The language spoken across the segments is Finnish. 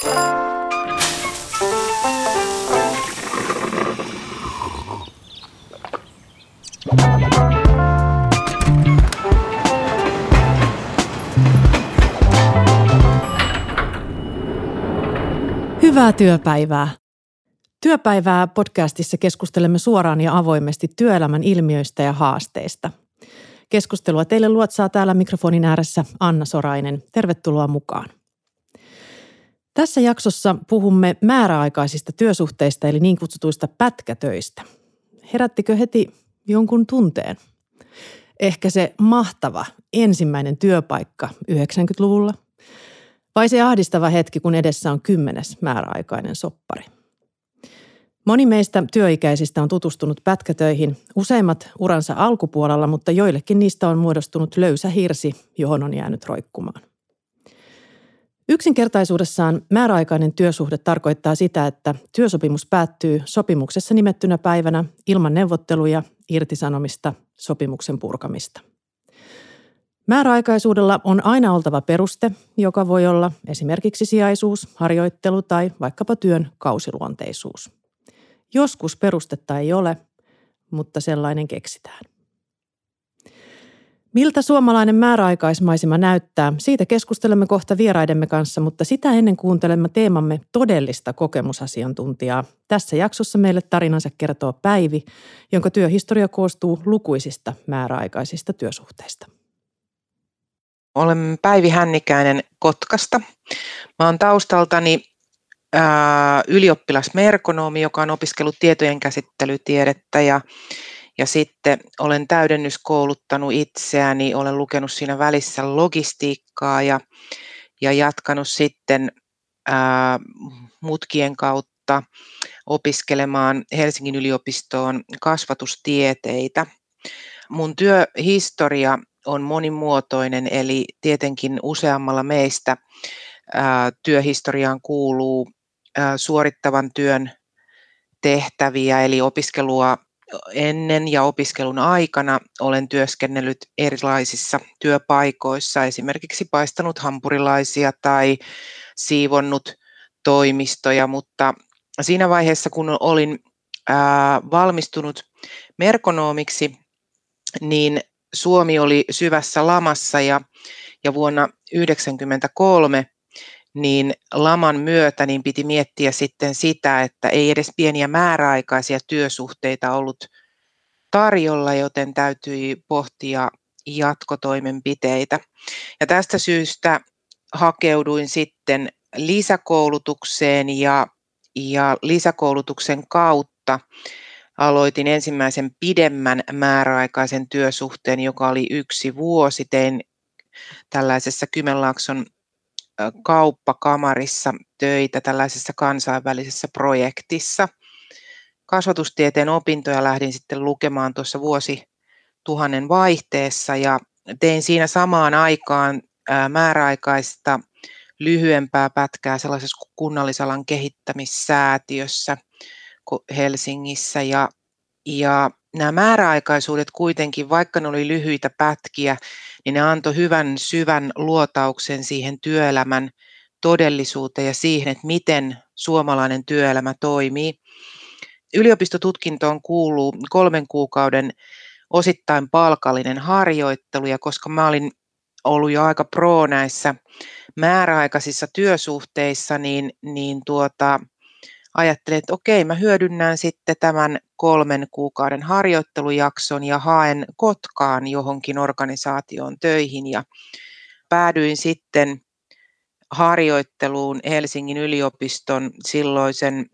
Hyvää työpäivää. Työpäivää podcastissa keskustelemme suoraan ja avoimesti työelämän ilmiöistä ja haasteista. Keskustelua teille luotsaa täällä mikrofonin ääressä Anna Sorainen. Tervetuloa mukaan. Tässä jaksossa puhumme määräaikaisista työsuhteista eli niin kutsutuista pätkätöistä. Herättikö heti jonkun tunteen? Ehkä se mahtava ensimmäinen työpaikka 90-luvulla – vai se ahdistava hetki, kun edessä on kymmenes määräaikainen soppari. Moni meistä työikäisistä on tutustunut pätkätöihin, useimmat uransa alkupuolella, mutta joillekin niistä on muodostunut löysä hirsi, johon on jäänyt roikkumaan. Yksinkertaisuudessaan määräaikainen työsuhde tarkoittaa sitä, että työsopimus päättyy sopimuksessa nimettynä päivänä ilman neuvotteluja, irtisanomista, sopimuksen purkamista. Määräaikaisuudella on aina oltava peruste, joka voi olla esimerkiksi sijaisuus, harjoittelu tai vaikkapa työn kausiluonteisuus. Joskus perustetta ei ole, mutta sellainen keksitään. Miltä suomalainen määräaikaismaisema näyttää, siitä keskustelemme kohta vieraidemme kanssa, mutta sitä ennen kuuntelemme teemamme todellista kokemusasiantuntijaa. Tässä jaksossa meille tarinansa kertoo Päivi, jonka työhistoria koostuu lukuisista määräaikaisista työsuhteista. Olen Päivi Hännikäinen Kotkasta. Mä oon taustaltani ää, ylioppilasmerkonomi, joka on opiskellut tietojen käsittelytiedettä ja, ja sitten olen täydennyskouluttanut itseäni, olen lukenut siinä välissä logistiikkaa ja, ja jatkanut sitten ää, mutkien kautta opiskelemaan Helsingin yliopistoon kasvatustieteitä. Mun työhistoria on monimuotoinen, eli tietenkin useammalla meistä ää, työhistoriaan kuuluu ää, suorittavan työn tehtäviä, eli opiskelua ennen ja opiskelun aikana olen työskennellyt erilaisissa työpaikoissa, esimerkiksi paistanut hampurilaisia tai siivonnut toimistoja, mutta siinä vaiheessa, kun olin ää, valmistunut merkonoomiksi, niin Suomi oli syvässä lamassa ja, ja vuonna 1993 niin laman myötä niin piti miettiä sitten sitä, että ei edes pieniä määräaikaisia työsuhteita ollut tarjolla, joten täytyi pohtia jatkotoimenpiteitä. Ja tästä syystä hakeuduin sitten lisäkoulutukseen ja, ja lisäkoulutuksen kautta aloitin ensimmäisen pidemmän määräaikaisen työsuhteen, joka oli yksi vuosi. Tein tällaisessa Kymenlaakson kauppakamarissa töitä tällaisessa kansainvälisessä projektissa. Kasvatustieteen opintoja lähdin sitten lukemaan tuossa vuosi tuhannen vaihteessa ja tein siinä samaan aikaan määräaikaista lyhyempää pätkää sellaisessa kunnallisalan kehittämissäätiössä – Helsingissä ja, ja nämä määräaikaisuudet kuitenkin, vaikka ne oli lyhyitä pätkiä, niin ne antoi hyvän syvän luotauksen siihen työelämän todellisuuteen ja siihen, että miten suomalainen työelämä toimii. Yliopistotutkintoon kuuluu kolmen kuukauden osittain palkallinen harjoittelu, ja koska mä olin ollut jo aika pro näissä määräaikaisissa työsuhteissa, niin, niin tuota, ajattelin, että okei, mä hyödynnän sitten tämän kolmen kuukauden harjoittelujakson ja haen Kotkaan johonkin organisaatioon töihin ja päädyin sitten harjoitteluun Helsingin yliopiston silloisen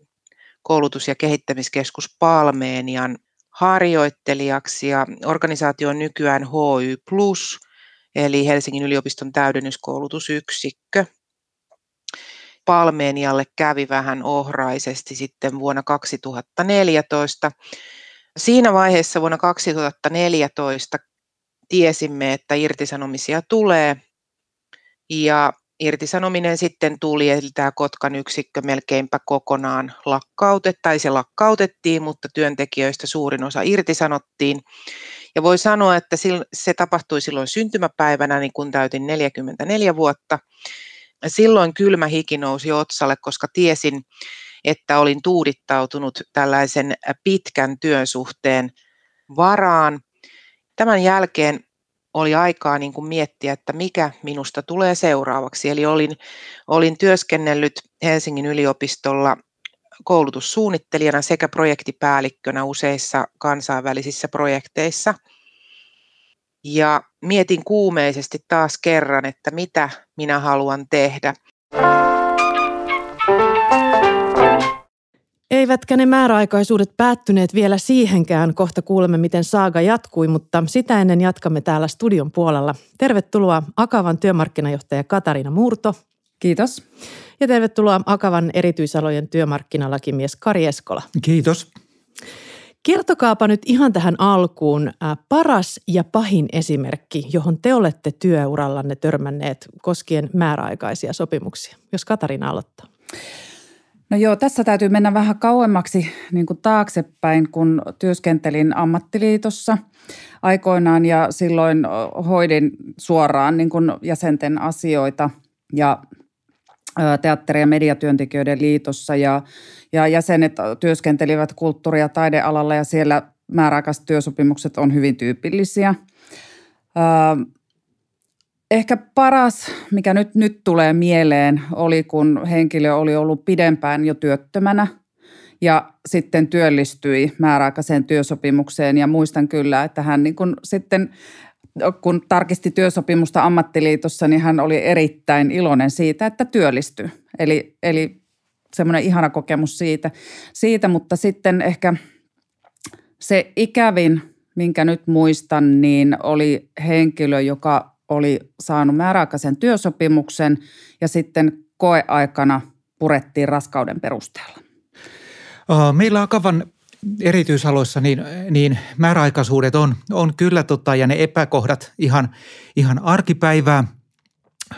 koulutus- ja kehittämiskeskus Palmeenian harjoittelijaksi ja organisaatio on nykyään HY Plus, eli Helsingin yliopiston täydennyskoulutusyksikkö. Palmeenialle kävi vähän ohraisesti sitten vuonna 2014. Siinä vaiheessa vuonna 2014 tiesimme, että irtisanomisia tulee ja irtisanominen sitten tuli, eli tämä Kotkan yksikkö melkeinpä kokonaan lakkautettiin, tai se lakkautettiin, mutta työntekijöistä suurin osa irtisanottiin. Ja voi sanoa, että se tapahtui silloin syntymäpäivänä, niin kun täytin 44 vuotta, silloin kylmä hiki nousi otsalle, koska tiesin, että olin tuudittautunut tällaisen pitkän työsuhteen varaan. Tämän jälkeen oli aikaa niin kuin miettiä, että mikä minusta tulee seuraavaksi. Eli olin, olin työskennellyt Helsingin yliopistolla koulutussuunnittelijana sekä projektipäällikkönä useissa kansainvälisissä projekteissa. Ja mietin kuumeisesti taas kerran, että mitä minä haluan tehdä. Eivätkä ne määräaikaisuudet päättyneet vielä siihenkään. Kohta kuulemme, miten saaga jatkui, mutta sitä ennen jatkamme täällä studion puolella. Tervetuloa Akavan työmarkkinajohtaja Katariina Murto. Kiitos. Ja tervetuloa Akavan erityisalojen työmarkkinalakimies Kari Eskola. Kiitos. Kertokaapa nyt ihan tähän alkuun paras ja pahin esimerkki, johon te olette työurallanne törmänneet koskien määräaikaisia sopimuksia. Jos Katariina aloittaa. No joo, tässä täytyy mennä vähän kauemmaksi niin kuin taaksepäin, kun työskentelin ammattiliitossa aikoinaan ja silloin hoidin suoraan niin kuin jäsenten asioita ja teatteri- ja mediatyöntekijöiden liitossa ja, ja jäsenet työskentelivät kulttuuri- ja taidealalla ja siellä määräaikaiset työsopimukset on hyvin tyypillisiä. Ehkä paras, mikä nyt, nyt tulee mieleen, oli kun henkilö oli ollut pidempään jo työttömänä ja sitten työllistyi määräaikaiseen työsopimukseen. Ja muistan kyllä, että hän niin kun sitten, kun tarkisti työsopimusta ammattiliitossa, niin hän oli erittäin iloinen siitä, että työllistyi. Eli, eli semmoinen ihana kokemus siitä, siitä, mutta sitten ehkä se ikävin, minkä nyt muistan, niin oli henkilö, joka oli saanut määräaikaisen työsopimuksen ja sitten koeaikana purettiin raskauden perusteella. Meillä Akavan erityisaloissa niin, niin määräaikaisuudet on, on kyllä tota, ja ne epäkohdat ihan, ihan arkipäivää –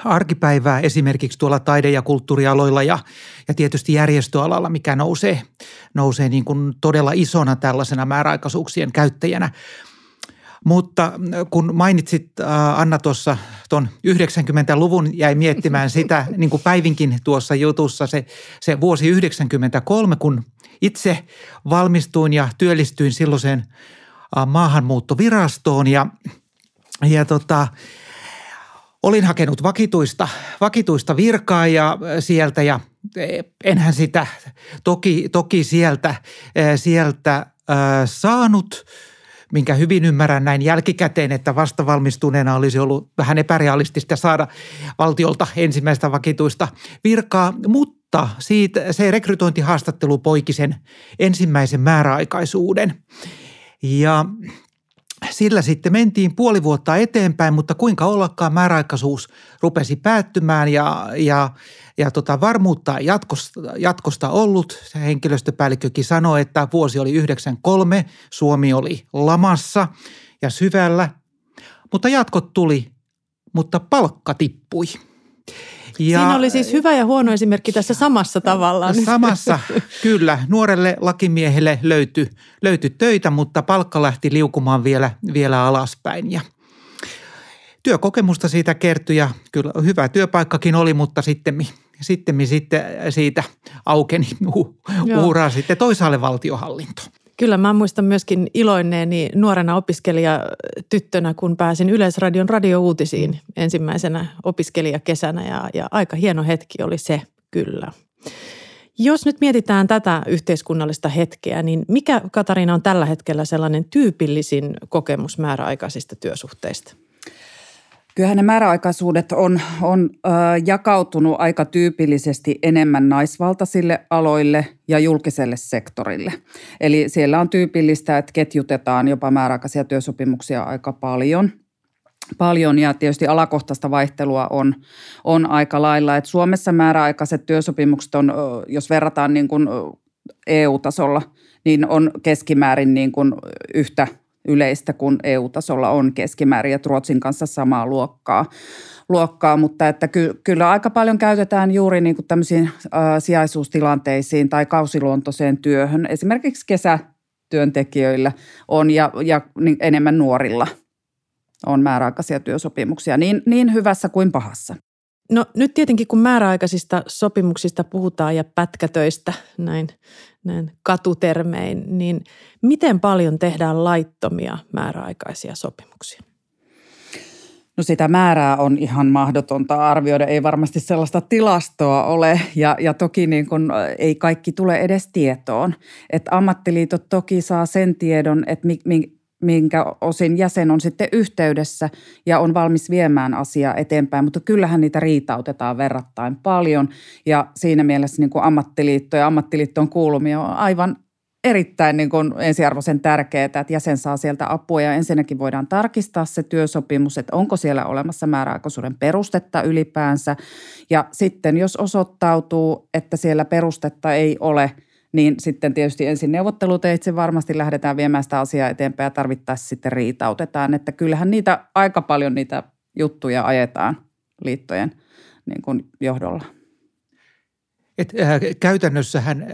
arkipäivää esimerkiksi tuolla taide- ja kulttuurialoilla ja, ja tietysti järjestöalalla, mikä nousee, nousee niin kuin todella isona tällaisena määräaikaisuuksien käyttäjänä. Mutta äh, kun mainitsit äh, Anna tuossa tuon 90-luvun, jäi miettimään sitä, niin kuin Päivinkin tuossa jutussa, se, se vuosi 93, kun itse valmistuin ja työllistyin silloiseen äh, maahanmuuttovirastoon ja, ja tota, olin hakenut vakituista, vakituista virkaa ja sieltä ja e, enhän sitä toki, toki sieltä, sieltä saanut – minkä hyvin ymmärrän näin jälkikäteen, että vastavalmistuneena olisi ollut vähän epärealistista saada valtiolta ensimmäistä vakituista virkaa, mutta siitä, se rekrytointihaastattelu poiki sen ensimmäisen määräaikaisuuden. Ja sillä sitten mentiin puoli vuotta eteenpäin, mutta kuinka ollakaan määräaikaisuus rupesi päättymään ja, ja, ja tota varmuutta jatkosta, jatkosta ollut. Se henkilöstöpäällikkökin sanoi, että vuosi oli 93, Suomi oli lamassa ja syvällä, mutta jatkot tuli, mutta palkka tippui. Ja, Siinä oli siis hyvä ja huono esimerkki tässä samassa tavallaan. Samassa, kyllä. Nuorelle lakimiehelle löytyi, löytyi töitä, mutta palkka lähti liukumaan vielä, vielä alaspäin. Ja työkokemusta siitä kertyi ja kyllä hyvä työpaikkakin oli, mutta sitten, sitten, sitten siitä aukeni uuraa sitten toisaalle valtiohallinto. Kyllä mä muistan myöskin iloinneeni nuorena opiskelijatyttönä, kun pääsin Yleisradion radiouutisiin ensimmäisenä opiskelijakesänä ja, ja aika hieno hetki oli se kyllä. Jos nyt mietitään tätä yhteiskunnallista hetkeä, niin mikä Katariina on tällä hetkellä sellainen tyypillisin kokemus määräaikaisista työsuhteista? Kyllähän ne määräaikaisuudet on, on ö, jakautunut aika tyypillisesti enemmän naisvaltaisille aloille ja julkiselle sektorille. Eli siellä on tyypillistä, että ketjutetaan jopa määräaikaisia työsopimuksia aika paljon. Paljon ja tietysti alakohtaista vaihtelua on, on aika lailla. Et Suomessa määräaikaiset työsopimukset on, jos verrataan niin kuin EU-tasolla, niin on keskimäärin niin kuin yhtä yleistä kuin EU-tasolla on keskimäärin, että Ruotsin kanssa samaa luokkaa. luokkaa mutta että ky, kyllä aika paljon käytetään juuri niin kuin tämmöisiin äh, sijaisuustilanteisiin tai kausiluontoiseen työhön. Esimerkiksi kesätyöntekijöillä on ja, ja niin enemmän nuorilla on määräaikaisia työsopimuksia niin, niin hyvässä kuin pahassa. No nyt tietenkin kun määräaikaisista sopimuksista puhutaan ja pätkätöistä näin, näin katutermein, niin miten paljon tehdään laittomia määräaikaisia sopimuksia? No sitä määrää on ihan mahdotonta arvioida, ei varmasti sellaista tilastoa ole ja, ja toki niin kun, ei kaikki tule edes tietoon. Et ammattiliitot toki saa sen tiedon, että mi, mi, minkä osin jäsen on sitten yhteydessä ja on valmis viemään asiaa eteenpäin, mutta kyllähän niitä riitautetaan verrattain paljon ja siinä mielessä niin kuin ammattiliitto ja ammattiliittoon kuulumia on aivan erittäin niin kuin ensiarvoisen tärkeää, että jäsen saa sieltä apua ja ensinnäkin voidaan tarkistaa se työsopimus, että onko siellä olemassa määräaikaisuuden perustetta ylipäänsä. Ja sitten jos osoittautuu, että siellä perustetta ei ole, niin sitten tietysti ensin neuvotteluteitse varmasti lähdetään viemään sitä asiaa eteenpäin ja tarvittaessa sitten riitautetaan. Että kyllähän niitä aika paljon niitä juttuja ajetaan liittojen niin kuin johdolla. Et, äh, käytännössähän äh,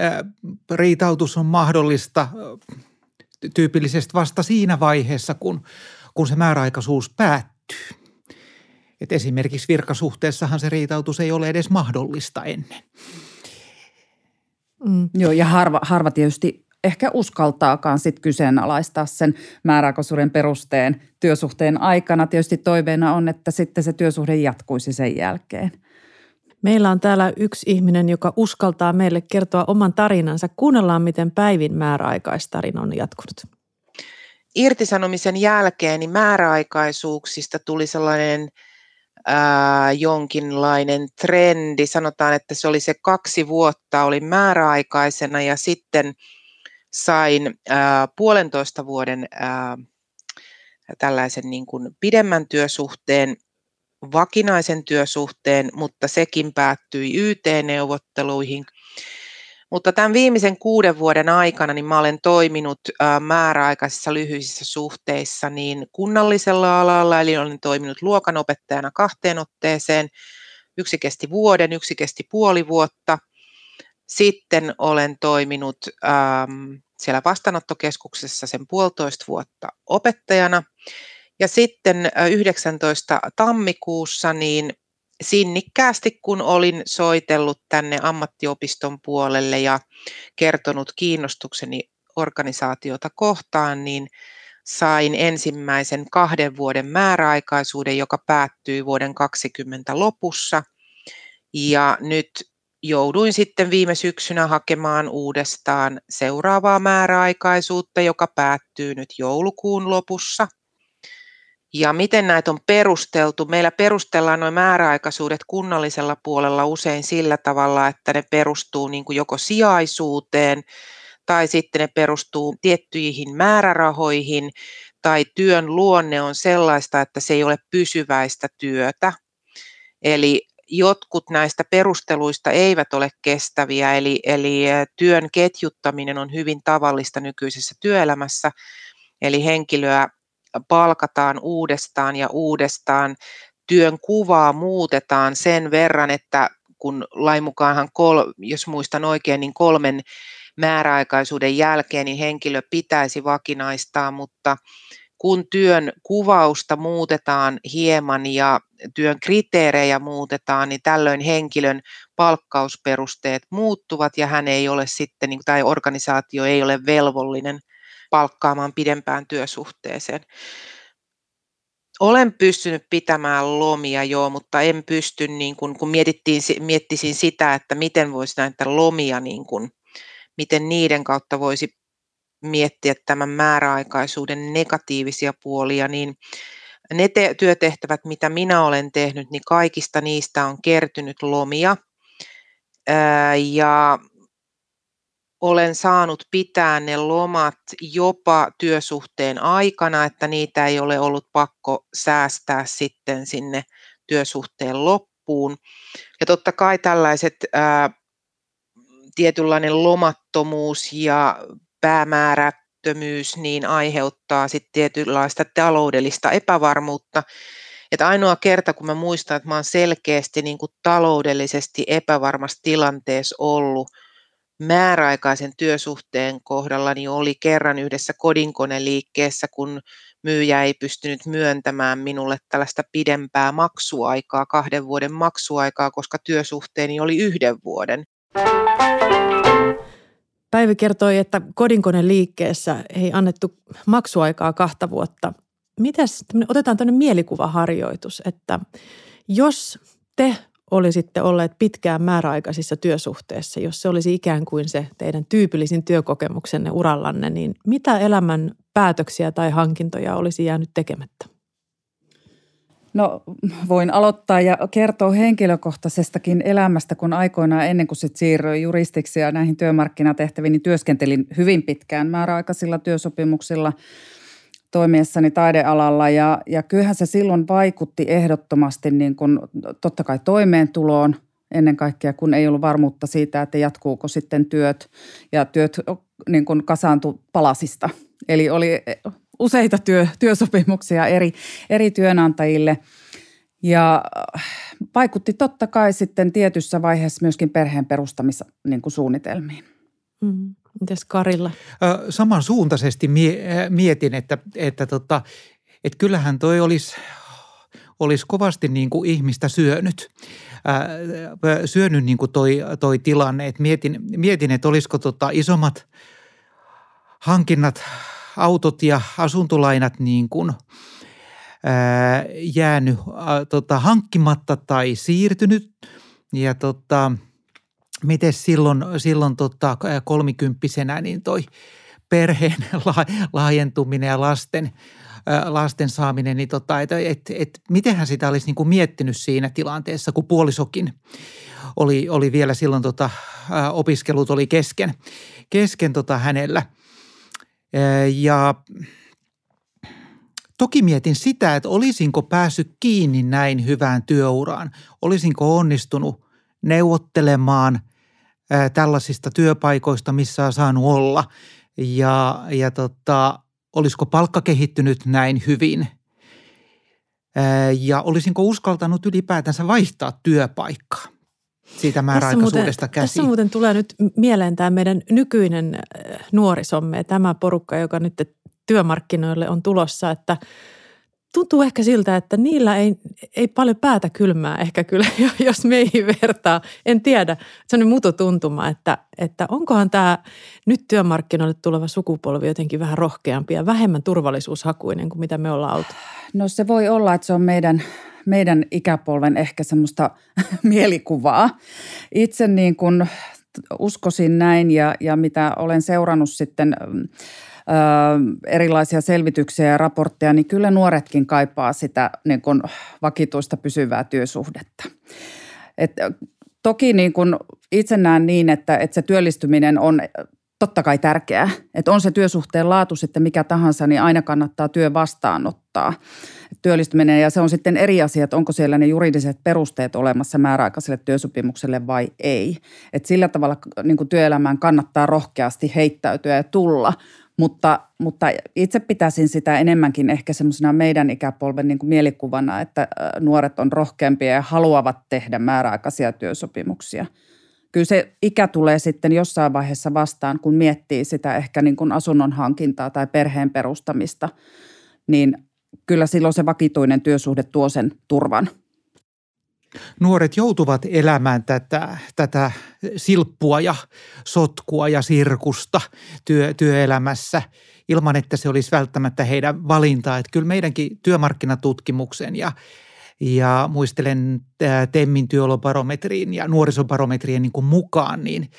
riitautus on mahdollista äh, tyypillisesti vasta siinä vaiheessa, kun, kun se määräaikaisuus päättyy. Et esimerkiksi virkasuhteessahan se riitautus ei ole edes mahdollista ennen. Mm. Joo, ja harva, harva tietysti ehkä uskaltaakaan sit kyseenalaistaa sen määräaikaisuuden perusteen työsuhteen aikana. Tietysti toiveena on, että sitten se työsuhde jatkuisi sen jälkeen – Meillä on täällä yksi ihminen, joka uskaltaa meille kertoa oman tarinansa. Kuunnellaan, miten Päivin määräaikaistarina on jatkunut. Irtisanomisen jälkeen niin määräaikaisuuksista tuli sellainen ää, jonkinlainen trendi. Sanotaan, että se oli se kaksi vuotta, oli määräaikaisena ja sitten sain ää, puolentoista vuoden ää, tällaisen niin kuin pidemmän työsuhteen vakinaisen työsuhteen, mutta sekin päättyi YT-neuvotteluihin. Mutta tämän viimeisen kuuden vuoden aikana niin mä olen toiminut määräaikaisissa lyhyisissä suhteissa niin kunnallisella alalla, eli olen toiminut luokanopettajana kahteen otteeseen. Yksi kesti vuoden, yksi kesti puoli vuotta. Sitten olen toiminut ähm, siellä vastaanottokeskuksessa sen puolitoista vuotta opettajana – ja sitten 19 tammikuussa niin sinnikkäästi, kun olin soitellut tänne ammattiopiston puolelle ja kertonut kiinnostukseni organisaatiota kohtaan, niin sain ensimmäisen kahden vuoden määräaikaisuuden, joka päättyi vuoden 2020 lopussa. Ja nyt jouduin sitten viime syksynä hakemaan uudestaan seuraavaa määräaikaisuutta, joka päättyy nyt joulukuun lopussa – ja miten näitä on perusteltu? Meillä perustellaan nuo määräaikaisuudet kunnallisella puolella usein sillä tavalla, että ne perustuu niin kuin joko sijaisuuteen tai sitten ne perustuu tiettyihin määrärahoihin tai työn luonne on sellaista, että se ei ole pysyväistä työtä. Eli jotkut näistä perusteluista eivät ole kestäviä, eli, eli työn ketjuttaminen on hyvin tavallista nykyisessä työelämässä. Eli henkilöä palkataan uudestaan ja uudestaan, työn kuvaa muutetaan sen verran, että kun lain mukaanhan, kol, jos muistan oikein, niin kolmen määräaikaisuuden jälkeen niin henkilö pitäisi vakinaistaa, mutta kun työn kuvausta muutetaan hieman ja työn kriteerejä muutetaan, niin tällöin henkilön palkkausperusteet muuttuvat ja hän ei ole sitten, niin tai organisaatio ei ole velvollinen – palkkaamaan pidempään työsuhteeseen. Olen pystynyt pitämään lomia joo, mutta en pysty, niin kun, kun mietittiin, miettisin sitä, että miten voisi näitä lomia, niin kun, miten niiden kautta voisi miettiä tämän määräaikaisuuden negatiivisia puolia, niin ne te- työtehtävät, mitä minä olen tehnyt, niin kaikista niistä on kertynyt lomia. ja olen saanut pitää ne lomat jopa työsuhteen aikana, että niitä ei ole ollut pakko säästää sitten sinne työsuhteen loppuun. Ja totta kai tällaiset ää, tietynlainen lomattomuus ja päämäärättömyys niin aiheuttaa sitten tietynlaista taloudellista epävarmuutta. Että ainoa kerta, kun mä muistan, että mä oon selkeästi niin kuin taloudellisesti epävarmassa tilanteessa ollut – määräaikaisen työsuhteen kohdalla niin oli kerran yhdessä kodinkoneliikkeessä, kun myyjä ei pystynyt myöntämään minulle tällaista pidempää maksuaikaa, kahden vuoden maksuaikaa, koska työsuhteeni oli yhden vuoden. Päivi kertoi, että kodinkone liikkeessä ei annettu maksuaikaa kahta vuotta. Mitäs, otetaan tämmöinen mielikuvaharjoitus, että jos te olisitte olleet pitkään määräaikaisissa työsuhteissa, jos se olisi ikään kuin se teidän tyypillisin työkokemuksenne urallanne, niin mitä elämän päätöksiä tai hankintoja olisi jäänyt tekemättä? No voin aloittaa ja kertoa henkilökohtaisestakin elämästä, kun aikoinaan ennen kuin sit siirryin juristiksi ja näihin työmarkkinatehtäviin, niin työskentelin hyvin pitkään määräaikaisilla työsopimuksilla toimiessani taidealalla ja, ja kyllähän se silloin vaikutti ehdottomasti niin kuin, totta kai toimeentuloon, ennen kaikkea, kun ei ollut varmuutta siitä, että jatkuuko sitten työt ja työt niin kuin kasaantu palasista. Eli oli useita työ, työsopimuksia eri, eri työnantajille ja vaikutti totta kai sitten tietyssä vaiheessa myöskin perheen perustamissuunnitelmiin. Niin mm. Mites Karilla? Samansuuntaisesti mietin, että, että, tota, että kyllähän toi olisi, olisi kovasti niin kuin ihmistä syönyt. syönyt niin kuin toi, toi tilanne. Et mietin, mietin, että olisiko tota isommat hankinnat, autot ja asuntolainat niin kuin – jäänyt tota, hankkimatta tai siirtynyt. Ja tota, miten silloin, silloin tota, kolmikymppisenä niin toi perheen laajentuminen ja lasten, lasten saaminen, niin tota, et, et, et, mitenhän sitä olisi niin kuin miettinyt siinä tilanteessa, kun puolisokin oli, oli vielä silloin tota, opiskelut oli kesken, kesken tota hänellä. Ja toki mietin sitä, että olisinko päässyt kiinni näin hyvään työuraan, olisinko onnistunut neuvottelemaan tällaisista työpaikoista, missä on saanut olla. Ja, ja tota, olisiko palkka kehittynyt näin hyvin? Ja olisinko uskaltanut ylipäätänsä vaihtaa työpaikkaa? Siitä määräaikaisuudesta käsin. Tässä muuten tulee nyt mieleen tämä meidän nykyinen nuorisomme, tämä porukka, joka nyt työmarkkinoille on tulossa, että – tuntuu ehkä siltä, että niillä ei, ei paljon päätä kylmää ehkä kyllä, jos meihin vertaa. En tiedä, se on mututuntuma, että, että onkohan tämä nyt työmarkkinoille tuleva sukupolvi jotenkin vähän rohkeampi ja vähemmän turvallisuushakuinen kuin mitä me ollaan oltu. No se voi olla, että se on meidän, meidän ikäpolven ehkä semmoista mielikuvaa. Itse niin kuin uskoisin näin ja, ja mitä olen seurannut sitten – erilaisia selvityksiä ja raportteja, niin kyllä nuoretkin kaipaa sitä niin kuin vakituista pysyvää työsuhdetta. Et toki niin kuin itse näen niin, että, että se työllistyminen on totta kai tärkeää. Että on se työsuhteen laatu sitten mikä tahansa, niin aina kannattaa työ vastaanottaa. Työllistyminen ja se on sitten eri asia, että onko siellä ne juridiset perusteet olemassa määräaikaiselle työsopimukselle vai ei. Että sillä tavalla niin kuin työelämään kannattaa rohkeasti heittäytyä ja tulla, mutta, mutta itse pitäisin sitä enemmänkin ehkä semmoisena meidän ikäpolven niin kuin mielikuvana, että nuoret on rohkeampia ja haluavat tehdä määräaikaisia työsopimuksia. Kyllä se ikä tulee sitten jossain vaiheessa vastaan, kun miettii sitä ehkä niin kuin asunnon hankintaa tai perheen perustamista, niin kyllä silloin se vakituinen työsuhde tuo sen turvan – nuoret joutuvat elämään tätä, tätä silppua ja sotkua ja sirkusta työ, työelämässä ilman, että se olisi välttämättä heidän valintaa. Että kyllä meidänkin työmarkkinatutkimuksen ja, ja muistelen Temmin työolobarometriin ja nuorisobarometrien niin kuin mukaan, niin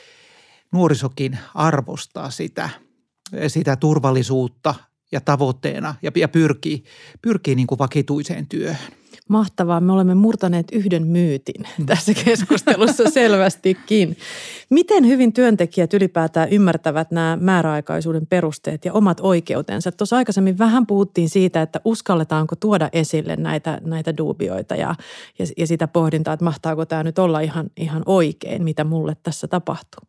nuorisokin arvostaa sitä, sitä turvallisuutta ja tavoitteena ja, ja pyrkii, pyrkii niin kuin vakituiseen työhön. Mahtavaa. Me olemme murtaneet yhden myytin tässä keskustelussa selvästikin. Miten hyvin työntekijät ylipäätään ymmärtävät nämä määräaikaisuuden perusteet ja omat oikeutensa? Tuossa aikaisemmin vähän puhuttiin siitä, että uskalletaanko tuoda esille näitä, näitä duubioita ja, ja, ja sitä pohdintaa, että mahtaako tämä nyt olla ihan, ihan oikein, mitä mulle tässä tapahtuu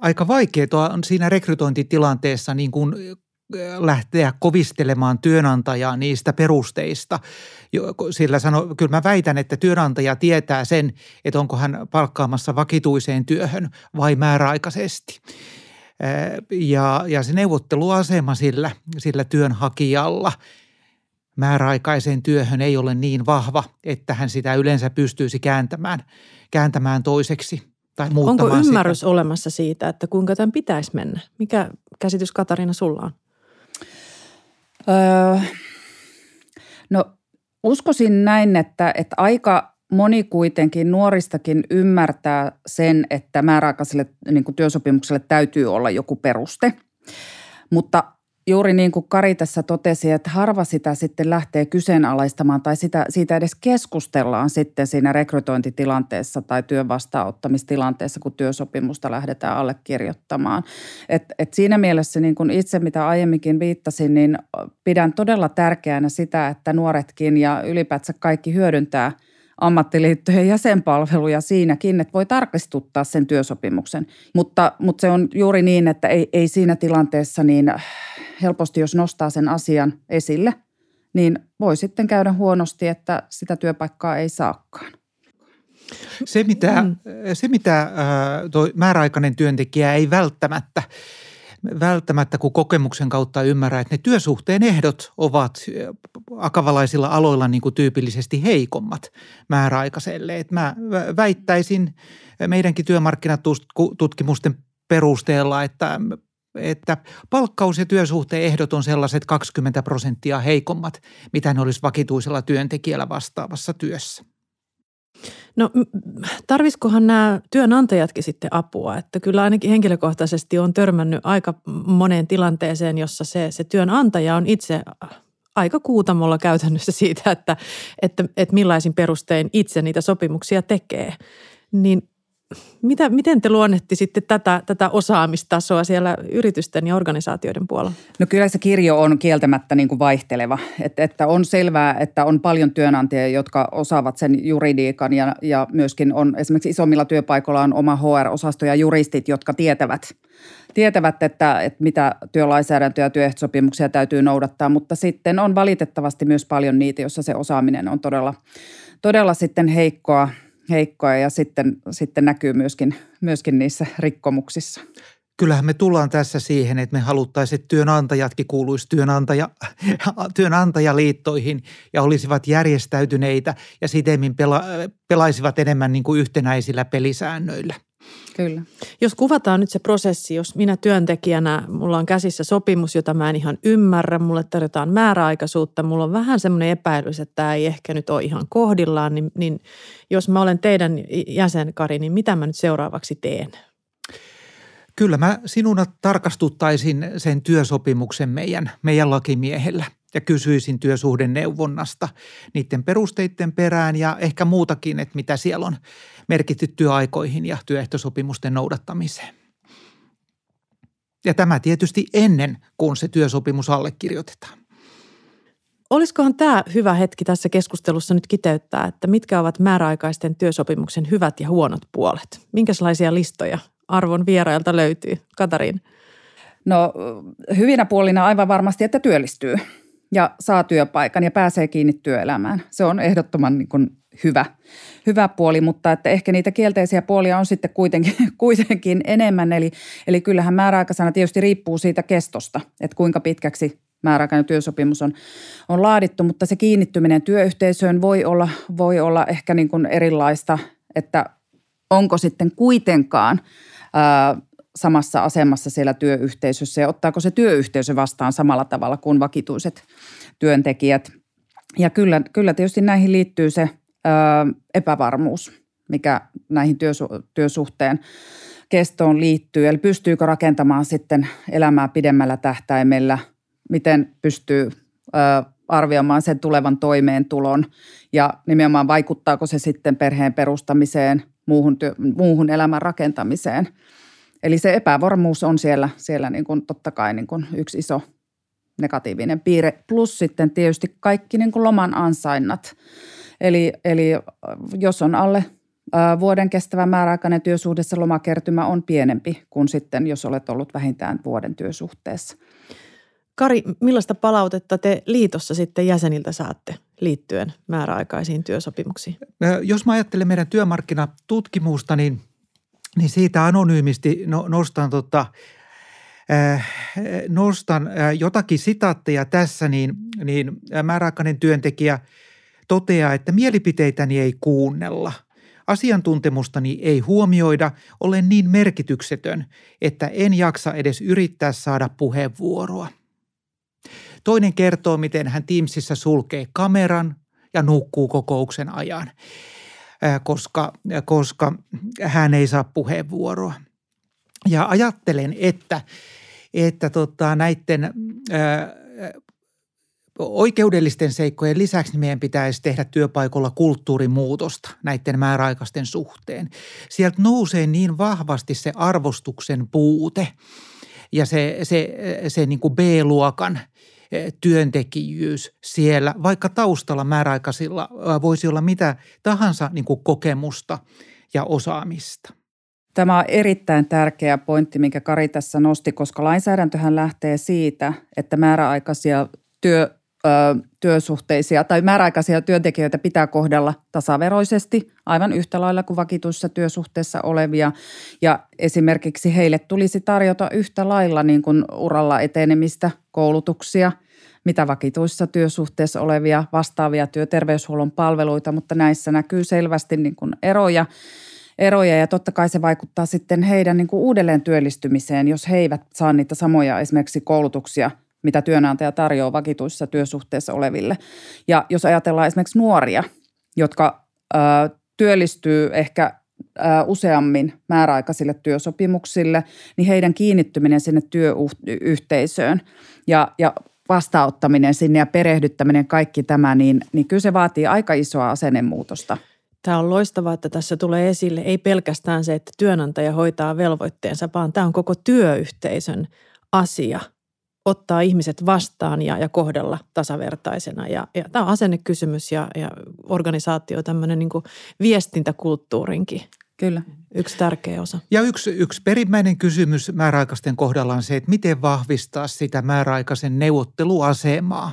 aika vaikeaa on siinä rekrytointitilanteessa niin kuin lähteä kovistelemaan työnantajaa niistä perusteista. Sillä sano, kyllä mä väitän, että työnantaja tietää sen, että onko hän palkkaamassa vakituiseen työhön vai määräaikaisesti. Ja, ja se neuvotteluasema sillä, sillä työnhakijalla määräaikaiseen työhön ei ole niin vahva, että hän sitä yleensä pystyisi kääntämään, kääntämään toiseksi tai muuttamaan Onko ymmärrys sitä. olemassa siitä, että kuinka tämän pitäisi mennä? Mikä käsitys Katarina sulla on? Öö, no uskoisin näin, että, että aika moni kuitenkin nuoristakin ymmärtää sen, että määräaikaiselle niin työsopimukselle täytyy olla joku peruste. Mutta juuri niin kuin Kari tässä totesi, että harva sitä sitten lähtee kyseenalaistamaan tai sitä, siitä edes keskustellaan sitten siinä rekrytointitilanteessa tai työn vastaanottamistilanteessa, kun työsopimusta lähdetään allekirjoittamaan. Et, et siinä mielessä niin kuin itse, mitä aiemminkin viittasin, niin pidän todella tärkeänä sitä, että nuoretkin ja ylipäätään kaikki hyödyntää – ammattiliittojen jäsenpalveluja siinäkin, että voi tarkistuttaa sen työsopimuksen. Mutta, mutta se on juuri niin, että ei, ei siinä tilanteessa niin helposti, jos nostaa sen asian esille, niin voi sitten käydä huonosti, että sitä työpaikkaa ei saakaan. Se, mitä, mm. se, mitä tuo määräaikainen työntekijä ei välttämättä välttämättä kun kokemuksen kautta ymmärrä, että ne työsuhteen ehdot ovat akavalaisilla aloilla niin kuin tyypillisesti heikommat määräaikaiselle. Et mä väittäisin meidänkin työmarkkinatutkimusten perusteella, että että palkkaus- ja työsuhteen ehdot on sellaiset 20 prosenttia heikommat, mitä ne olisi vakituisella työntekijällä vastaavassa työssä. No tarvisikohan nämä työnantajatkin sitten apua? Että kyllä ainakin henkilökohtaisesti on törmännyt aika moneen tilanteeseen, jossa se, se työnantaja on itse aika kuutamolla käytännössä siitä, että, että, että millaisin perustein itse niitä sopimuksia tekee. Niin mitä, miten te luonnehtisitte tätä, tätä osaamistasoa siellä yritysten ja organisaatioiden puolella? No kyllä se kirjo on kieltämättä niin kuin vaihteleva. Et, että on selvää, että on paljon työnantajia, jotka osaavat sen juridiikan ja, ja myöskin on esimerkiksi isommilla työpaikoilla on oma HR-osasto ja juristit, jotka tietävät, tietävät että, että mitä työlainsäädäntöä ja työehtosopimuksia täytyy noudattaa, mutta sitten on valitettavasti myös paljon niitä, joissa se osaaminen on todella, todella sitten heikkoa – heikkoja ja sitten, sitten näkyy myöskin, myöskin niissä rikkomuksissa. Kyllähän me tullaan tässä siihen, että me haluttaisiin, että työnantajatkin kuuluisi työnantaja, työnantajaliittoihin ja olisivat järjestäytyneitä ja siten pela, pelaisivat enemmän niin kuin yhtenäisillä pelisäännöillä. Kyllä. Jos kuvataan nyt se prosessi, jos minä työntekijänä, mulla on käsissä sopimus, jota mä en ihan ymmärrä, mulle tarjotaan määräaikaisuutta, mulla on vähän semmoinen epäilys, että tämä ei ehkä nyt ole ihan kohdillaan, niin, niin jos mä olen teidän jäsen, Kari, niin mitä mä nyt seuraavaksi teen? Kyllä mä sinuna tarkastuttaisin sen työsopimuksen meidän, meidän lakimiehellä ja kysyisin työsuhdeneuvonnasta niiden perusteiden perään ja ehkä muutakin, että mitä siellä on merkitty työaikoihin ja työehtosopimusten noudattamiseen. Ja tämä tietysti ennen kuin se työsopimus allekirjoitetaan. Olisikohan tämä hyvä hetki tässä keskustelussa nyt kiteyttää, että mitkä ovat määräaikaisten työsopimuksen hyvät ja huonot puolet? Minkälaisia listoja arvon vierailta löytyy? Katariin. No hyvinä puolina aivan varmasti, että työllistyy ja saa työpaikan ja pääsee kiinni työelämään. Se on ehdottoman niin kuin hyvä, hyvä puoli, mutta että ehkä niitä kielteisiä puolia on sitten kuitenkin, kuitenkin enemmän. Eli, eli kyllähän määräaikaisena tietysti riippuu siitä kestosta, että kuinka pitkäksi määräaikainen työsopimus on, on laadittu, mutta se kiinnittyminen työyhteisöön voi olla, voi olla ehkä niin kuin erilaista, että onko sitten kuitenkaan samassa asemassa siellä työyhteisössä ja ottaako se työyhteisö vastaan samalla tavalla kuin vakituiset työntekijät. Ja kyllä, kyllä tietysti näihin liittyy se ö, epävarmuus, mikä näihin työsu- työsuhteen kestoon liittyy. Eli pystyykö rakentamaan sitten elämää pidemmällä tähtäimellä, miten pystyy ö, arvioimaan sen tulevan toimeentulon ja nimenomaan vaikuttaako se sitten perheen perustamiseen, muuhun, työ, muuhun elämän rakentamiseen – Eli se epävarmuus on siellä, siellä niin kuin totta kai niin kuin yksi iso negatiivinen piirre. Plus sitten tietysti kaikki niin kuin loman ansainnat. Eli, eli jos on alle vuoden kestävä määräaikainen työsuhteessa lomakertymä on pienempi kuin sitten, jos olet ollut vähintään vuoden työsuhteessa. Kari, millaista palautetta te liitossa sitten jäseniltä saatte liittyen määräaikaisiin työsopimuksiin? Jos mä ajattelen meidän työmarkkinatutkimusta, niin – niin siitä anonyymisti no, nostan tota, nostan jotakin sitaatteja tässä, niin, niin määräaikainen työntekijä toteaa, että mielipiteitäni ei kuunnella. Asiantuntemustani ei huomioida, olen niin merkityksetön, että en jaksa edes yrittää saada puheenvuoroa. Toinen kertoo, miten hän Teamsissa sulkee kameran ja nukkuu kokouksen ajan, koska, koska hän ei saa puheenvuoroa. Ja ajattelen, että, että tota, näiden ää, oikeudellisten seikkojen lisäksi niin meidän pitäisi tehdä työpaikoilla kulttuurimuutosta näiden määräaikaisten suhteen. Sieltä nousee niin vahvasti se arvostuksen puute ja se, se, se niin kuin B-luokan työntekijyys siellä, vaikka taustalla määräaikaisilla voisi olla mitä tahansa niin kuin kokemusta ja osaamista. Tämä on erittäin tärkeä pointti, minkä Kari tässä nosti, koska lainsäädäntöhän lähtee siitä, että määräaikaisia työ, työsuhteisia tai määräaikaisia työntekijöitä pitää kohdella tasaveroisesti aivan yhtä lailla kuin vakituissa työsuhteessa olevia. Ja esimerkiksi heille tulisi tarjota yhtä lailla niin kuin uralla etenemistä, koulutuksia, mitä vakituissa työsuhteessa olevia vastaavia työterveyshuollon palveluita, mutta näissä näkyy selvästi niin kuin eroja eroja ja totta kai se vaikuttaa sitten heidän niin kuin uudelleen työllistymiseen, jos he eivät saa niitä samoja esimerkiksi koulutuksia, mitä työnantaja tarjoaa vakituissa työsuhteessa oleville. Ja jos ajatellaan esimerkiksi nuoria, jotka ö, työllistyy ehkä ö, useammin määräaikaisille työsopimuksille, niin heidän kiinnittyminen sinne työyhteisöön ja, ja vastauttaminen sinne ja perehdyttäminen, kaikki tämä, niin, niin kyllä se vaatii aika isoa asennemuutosta – Tämä on loistavaa, että tässä tulee esille ei pelkästään se, että työnantaja hoitaa velvoitteensa, vaan tämä on koko työyhteisön asia ottaa ihmiset vastaan ja, ja kohdella tasavertaisena. Ja, ja tämä on asennekysymys ja, ja organisaatio tämmöinen niin viestintäkulttuurinkin Kyllä. Yksi tärkeä osa. Ja yksi, yksi perimmäinen kysymys määräaikaisten kohdalla on se, että miten vahvistaa sitä määräaikaisen neuvotteluasemaa.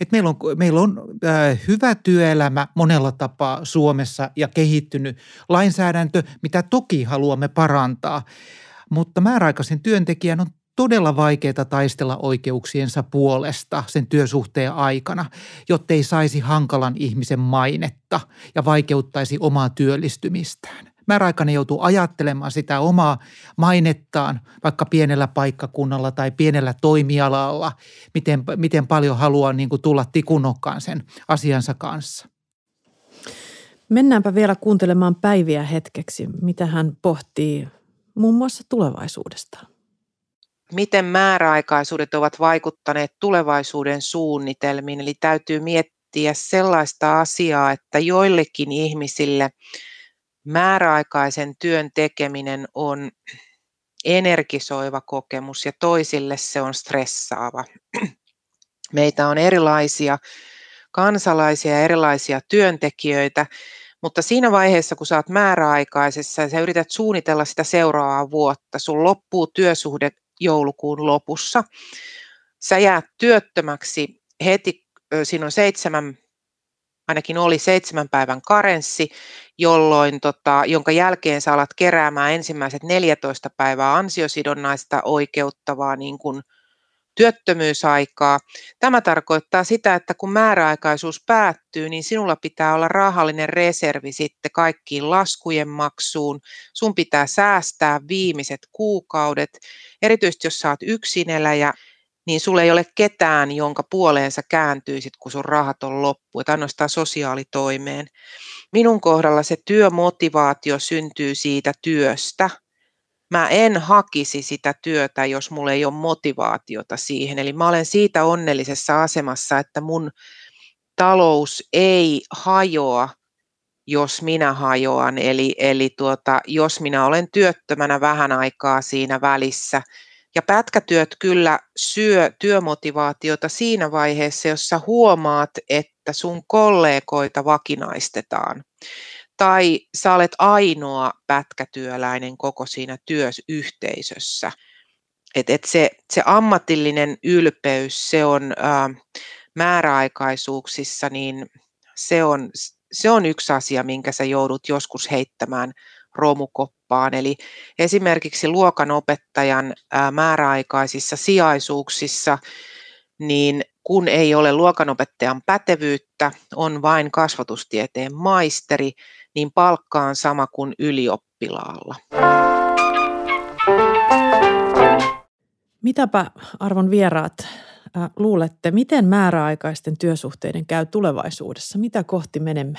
Et meillä on, meillä on äh, hyvä työelämä monella tapaa Suomessa ja kehittynyt lainsäädäntö, mitä toki haluamme parantaa. Mutta määräaikaisen työntekijän on todella vaikeaa taistella oikeuksiensa puolesta sen työsuhteen aikana, jotta ei saisi hankalan ihmisen mainetta ja vaikeuttaisi omaa työllistymistään määräaikainen joutuu ajattelemaan sitä omaa mainettaan vaikka pienellä paikkakunnalla tai pienellä toimialalla, miten, miten paljon haluaa niin kuin tulla tikunokkaan sen asiansa kanssa. Mennäänpä vielä kuuntelemaan Päiviä hetkeksi, mitä hän pohtii muun muassa tulevaisuudesta. Miten määräaikaisuudet ovat vaikuttaneet tulevaisuuden suunnitelmiin? Eli täytyy miettiä sellaista asiaa, että joillekin ihmisille – määräaikaisen työn tekeminen on energisoiva kokemus ja toisille se on stressaava. Meitä on erilaisia kansalaisia ja erilaisia työntekijöitä, mutta siinä vaiheessa, kun saat määräaikaisessa ja sä yrität suunnitella sitä seuraavaa vuotta, sun loppuu työsuhde joulukuun lopussa, sä jäät työttömäksi heti, siinä on seitsemän ainakin oli seitsemän päivän karenssi, jolloin, tota, jonka jälkeen sä alat keräämään ensimmäiset 14 päivää ansiosidonnaista oikeuttavaa niin kuin työttömyysaikaa. Tämä tarkoittaa sitä, että kun määräaikaisuus päättyy, niin sinulla pitää olla rahallinen reservi sitten kaikkiin laskujen maksuun. Sun pitää säästää viimeiset kuukaudet, erityisesti jos saat yksineläjä, niin sulla ei ole ketään, jonka puoleen sä kääntyisit, kun sun rahat on loppu, että ainoastaan sosiaalitoimeen. Minun kohdalla se työmotivaatio syntyy siitä työstä. Mä en hakisi sitä työtä, jos mulla ei ole motivaatiota siihen. Eli mä olen siitä onnellisessa asemassa, että mun talous ei hajoa, jos minä hajoan. Eli, eli tuota, jos minä olen työttömänä vähän aikaa siinä välissä – ja pätkätyöt kyllä syö työmotivaatiota siinä vaiheessa, jossa huomaat, että sun kollegoita vakinaistetaan. Tai sä olet ainoa pätkätyöläinen koko siinä työyhteisössä. Et, et se, se ammatillinen ylpeys, se on ää, määräaikaisuuksissa, niin se on, se on yksi asia, minkä sä joudut joskus heittämään romukoppaan. Eli esimerkiksi luokanopettajan määräaikaisissa sijaisuuksissa, niin kun ei ole luokanopettajan pätevyyttä, on vain kasvatustieteen maisteri, niin palkka on sama kuin ylioppilaalla. Mitäpä arvon vieraat luulette, miten määräaikaisten työsuhteiden käy tulevaisuudessa? Mitä kohti menemme?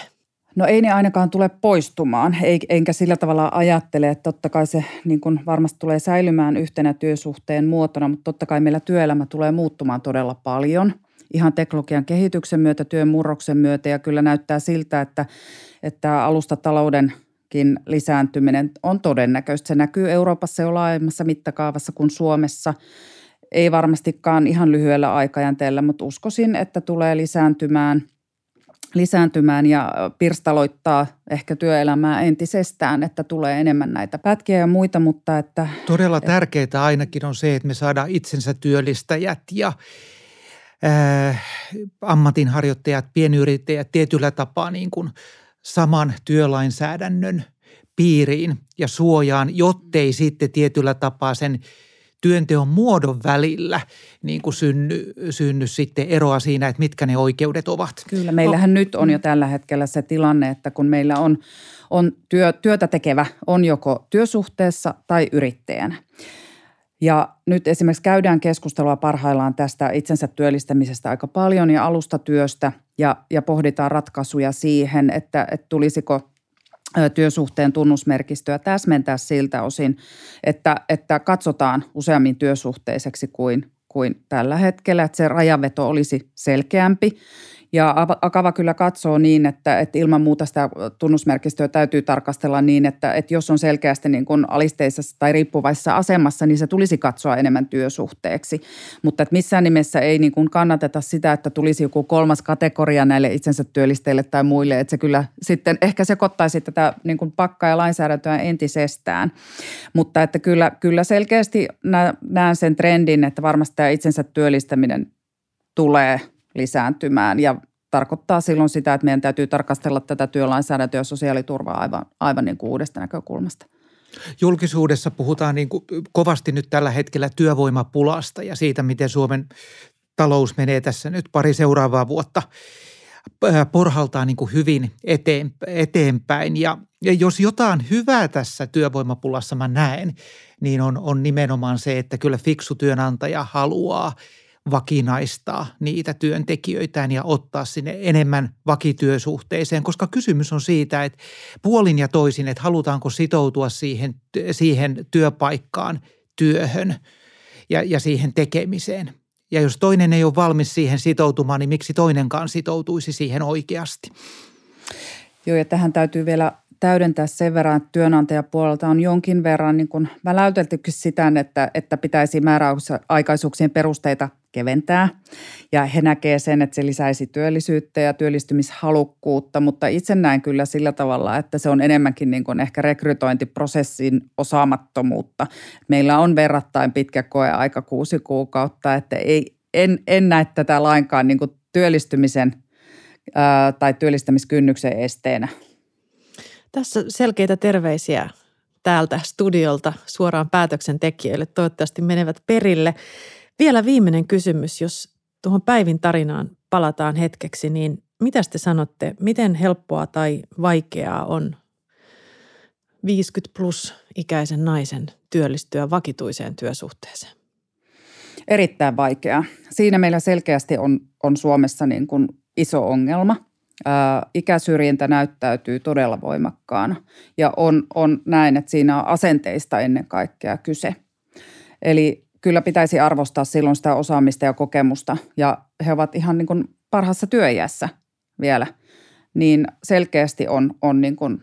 No ei ne ainakaan tule poistumaan, enkä sillä tavalla ajattele, että totta kai se niin kuin varmasti tulee säilymään yhtenä työsuhteen muotona, mutta totta kai meillä työelämä tulee muuttumaan todella paljon ihan teknologian kehityksen myötä, työn murroksen myötä ja kyllä näyttää siltä, että, että alustataloudenkin lisääntyminen on todennäköistä. Se näkyy Euroopassa jo laajemmassa mittakaavassa kuin Suomessa. Ei varmastikaan ihan lyhyellä aikajänteellä, mutta uskoisin, että tulee lisääntymään – lisääntymään ja pirstaloittaa ehkä työelämää entisestään, että tulee enemmän näitä pätkiä ja muita, mutta että... Todella tärkeää ainakin on se, että me saadaan itsensä työllistäjät ja äh, ammatinharjoittajat, pienyrittäjät tietyllä tapaa niin kuin saman työlainsäädännön piiriin ja suojaan, jottei sitten tietyllä tapaa sen – työnteon muodon välillä niin kuin synny, synny sitten eroa siinä, että mitkä ne oikeudet ovat. Kyllä, meillähän no. nyt on jo mm. tällä hetkellä se tilanne, että kun meillä on, on työ, työtä tekevä, on joko työsuhteessa tai yrittäjänä. Ja nyt esimerkiksi käydään keskustelua parhaillaan tästä itsensä työllistämisestä aika paljon ja alustatyöstä ja, ja pohditaan ratkaisuja siihen, että, että tulisiko työsuhteen tunnusmerkistöä täsmentää siltä osin, että, että katsotaan useammin työsuhteiseksi kuin, kuin tällä hetkellä, että se rajaveto olisi selkeämpi ja Akava kyllä katsoo niin, että, että ilman muuta sitä tunnusmerkistöä täytyy tarkastella niin, että, että jos on selkeästi niin kuin alisteisessa tai riippuvaisessa asemassa, niin se tulisi katsoa enemmän työsuhteeksi. Mutta että missään nimessä ei niin kuin kannateta sitä, että tulisi joku kolmas kategoria näille itsensä työllisteille tai muille. Että se kyllä sitten ehkä sekoittaisi tätä niin kuin pakkaa ja lainsäädäntöä entisestään. Mutta että kyllä, kyllä selkeästi näen sen trendin, että varmasti tämä itsensä työllistäminen tulee – lisääntymään ja tarkoittaa silloin sitä, että meidän täytyy tarkastella tätä työlainsäädäntöä ja sosiaaliturvaa aivan, aivan niin kuin uudesta näkökulmasta. Julkisuudessa puhutaan niin kuin kovasti nyt tällä hetkellä työvoimapulasta ja siitä, miten Suomen talous menee tässä nyt pari seuraavaa vuotta porhaltaa niin kuin hyvin eteenpäin. Ja, ja jos jotain hyvää tässä työvoimapulassa mä näen, niin on, on nimenomaan se, että kyllä fiksu työnantaja haluaa – vakinaistaa niitä työntekijöitään ja ottaa sinne enemmän vakityösuhteeseen, koska kysymys on siitä, että puolin ja toisin, että halutaanko sitoutua siihen, siihen työpaikkaan, työhön ja, ja siihen tekemiseen. Ja jos toinen ei ole valmis siihen sitoutumaan, niin miksi toinenkaan sitoutuisi siihen oikeasti? Joo, ja tähän täytyy vielä täydentää sen verran, että työnantajapuolelta on jonkin verran niin kuin väläyteltykin sitä, että, että pitäisi määräaikaisuuksien perusteita keventää. Ja he näkee sen, että se lisäisi työllisyyttä ja työllistymishalukkuutta, mutta itse näen kyllä sillä tavalla, että se on enemmänkin niin kuin ehkä rekrytointiprosessin osaamattomuutta. Meillä on verrattain pitkä aika kuusi kuukautta, että ei, en, en näe tätä lainkaan niin kuin työllistymisen tai työllistämiskynnyksen esteenä. Tässä selkeitä terveisiä täältä studiolta suoraan päätöksentekijöille. Toivottavasti menevät perille. Vielä viimeinen kysymys, jos tuohon Päivin tarinaan palataan hetkeksi, niin mitä te sanotte, miten helppoa tai vaikeaa on 50 plus ikäisen naisen työllistyä vakituiseen työsuhteeseen? Erittäin vaikeaa. Siinä meillä selkeästi on, on Suomessa niin kuin iso ongelma. Ää, ikäsyrjintä näyttäytyy todella voimakkaana ja on, on näin, että siinä on asenteista ennen kaikkea kyse. Eli kyllä pitäisi arvostaa silloin sitä osaamista ja kokemusta. Ja he ovat ihan niin kuin parhaassa työiässä vielä. Niin selkeästi on, on niin kuin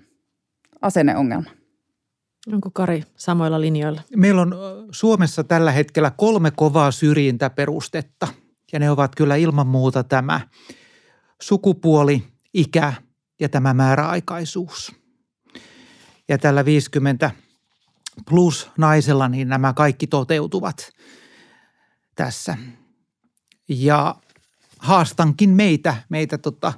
asenneongelma. Onko Kari samoilla linjoilla? Meillä on Suomessa tällä hetkellä kolme kovaa syrjintäperustetta. Ja ne ovat kyllä ilman muuta tämä sukupuoli, ikä ja tämä määräaikaisuus. Ja tällä 50 plus naisella, niin nämä kaikki toteutuvat tässä. Ja haastankin meitä, meitä tota,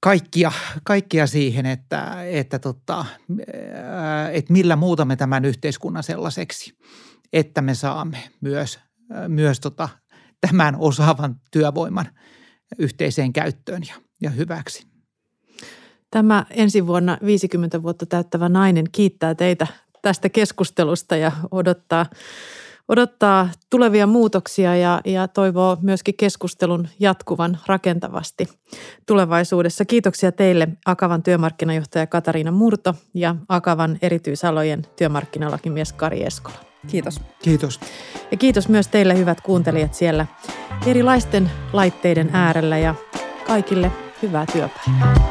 kaikkia, kaikkia siihen, että, että, tota, että millä muutamme tämän yhteiskunnan sellaiseksi, että me saamme myös, myös tota, tämän osaavan työvoiman yhteiseen käyttöön ja, ja hyväksi. Tämä ensi vuonna 50 vuotta täyttävä nainen kiittää teitä tästä keskustelusta ja odottaa, odottaa tulevia muutoksia ja, ja toivoo myöskin keskustelun jatkuvan rakentavasti tulevaisuudessa. Kiitoksia teille Akavan työmarkkinajohtaja Katariina Murto ja Akavan erityisalojen työmarkkinalakimies Kari Eskola. Kiitos. Kiitos. Ja kiitos myös teille hyvät kuuntelijat siellä erilaisten laitteiden äärellä ja kaikille hyvää työpäivää.